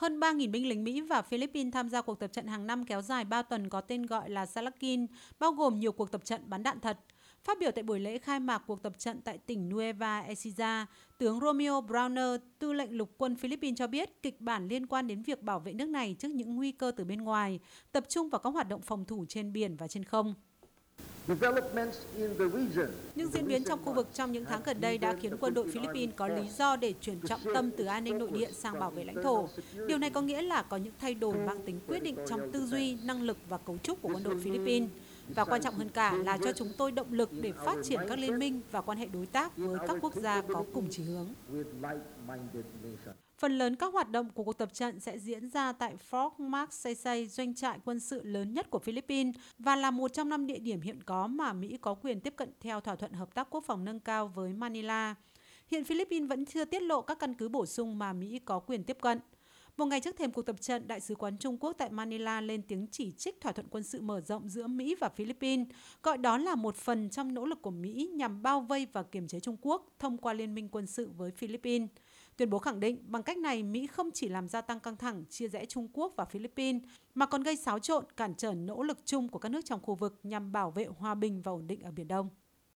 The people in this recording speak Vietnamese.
Hơn 3.000 binh lính Mỹ và Philippines tham gia cuộc tập trận hàng năm kéo dài 3 tuần có tên gọi là Salakin, bao gồm nhiều cuộc tập trận bắn đạn thật. Phát biểu tại buổi lễ khai mạc cuộc tập trận tại tỉnh Nueva Ecija, tướng Romeo Browner, tư lệnh lục quân Philippines cho biết kịch bản liên quan đến việc bảo vệ nước này trước những nguy cơ từ bên ngoài, tập trung vào các hoạt động phòng thủ trên biển và trên không. Những diễn biến trong khu vực trong những tháng gần đây đã khiến quân đội Philippines có lý do để chuyển trọng tâm từ an ninh nội địa sang bảo vệ lãnh thổ. Điều này có nghĩa là có những thay đổi mang tính quyết định trong tư duy, năng lực và cấu trúc của quân đội Philippines. Và quan trọng hơn cả là cho chúng tôi động lực để phát triển các liên minh và quan hệ đối tác với các quốc gia có cùng chí hướng. Phần lớn các hoạt động của cuộc tập trận sẽ diễn ra tại Fort Magsaysay, doanh trại quân sự lớn nhất của Philippines và là một trong năm địa điểm hiện có mà Mỹ có quyền tiếp cận theo thỏa thuận hợp tác quốc phòng nâng cao với Manila. Hiện Philippines vẫn chưa tiết lộ các căn cứ bổ sung mà Mỹ có quyền tiếp cận. Một ngày trước thềm cuộc tập trận, Đại sứ quán Trung Quốc tại Manila lên tiếng chỉ trích thỏa thuận quân sự mở rộng giữa Mỹ và Philippines, gọi đó là một phần trong nỗ lực của Mỹ nhằm bao vây và kiềm chế Trung Quốc thông qua liên minh quân sự với Philippines. Tuyên bố khẳng định bằng cách này Mỹ không chỉ làm gia tăng căng thẳng, chia rẽ Trung Quốc và Philippines, mà còn gây xáo trộn, cản trở nỗ lực chung của các nước trong khu vực nhằm bảo vệ hòa bình và ổn định ở Biển Đông.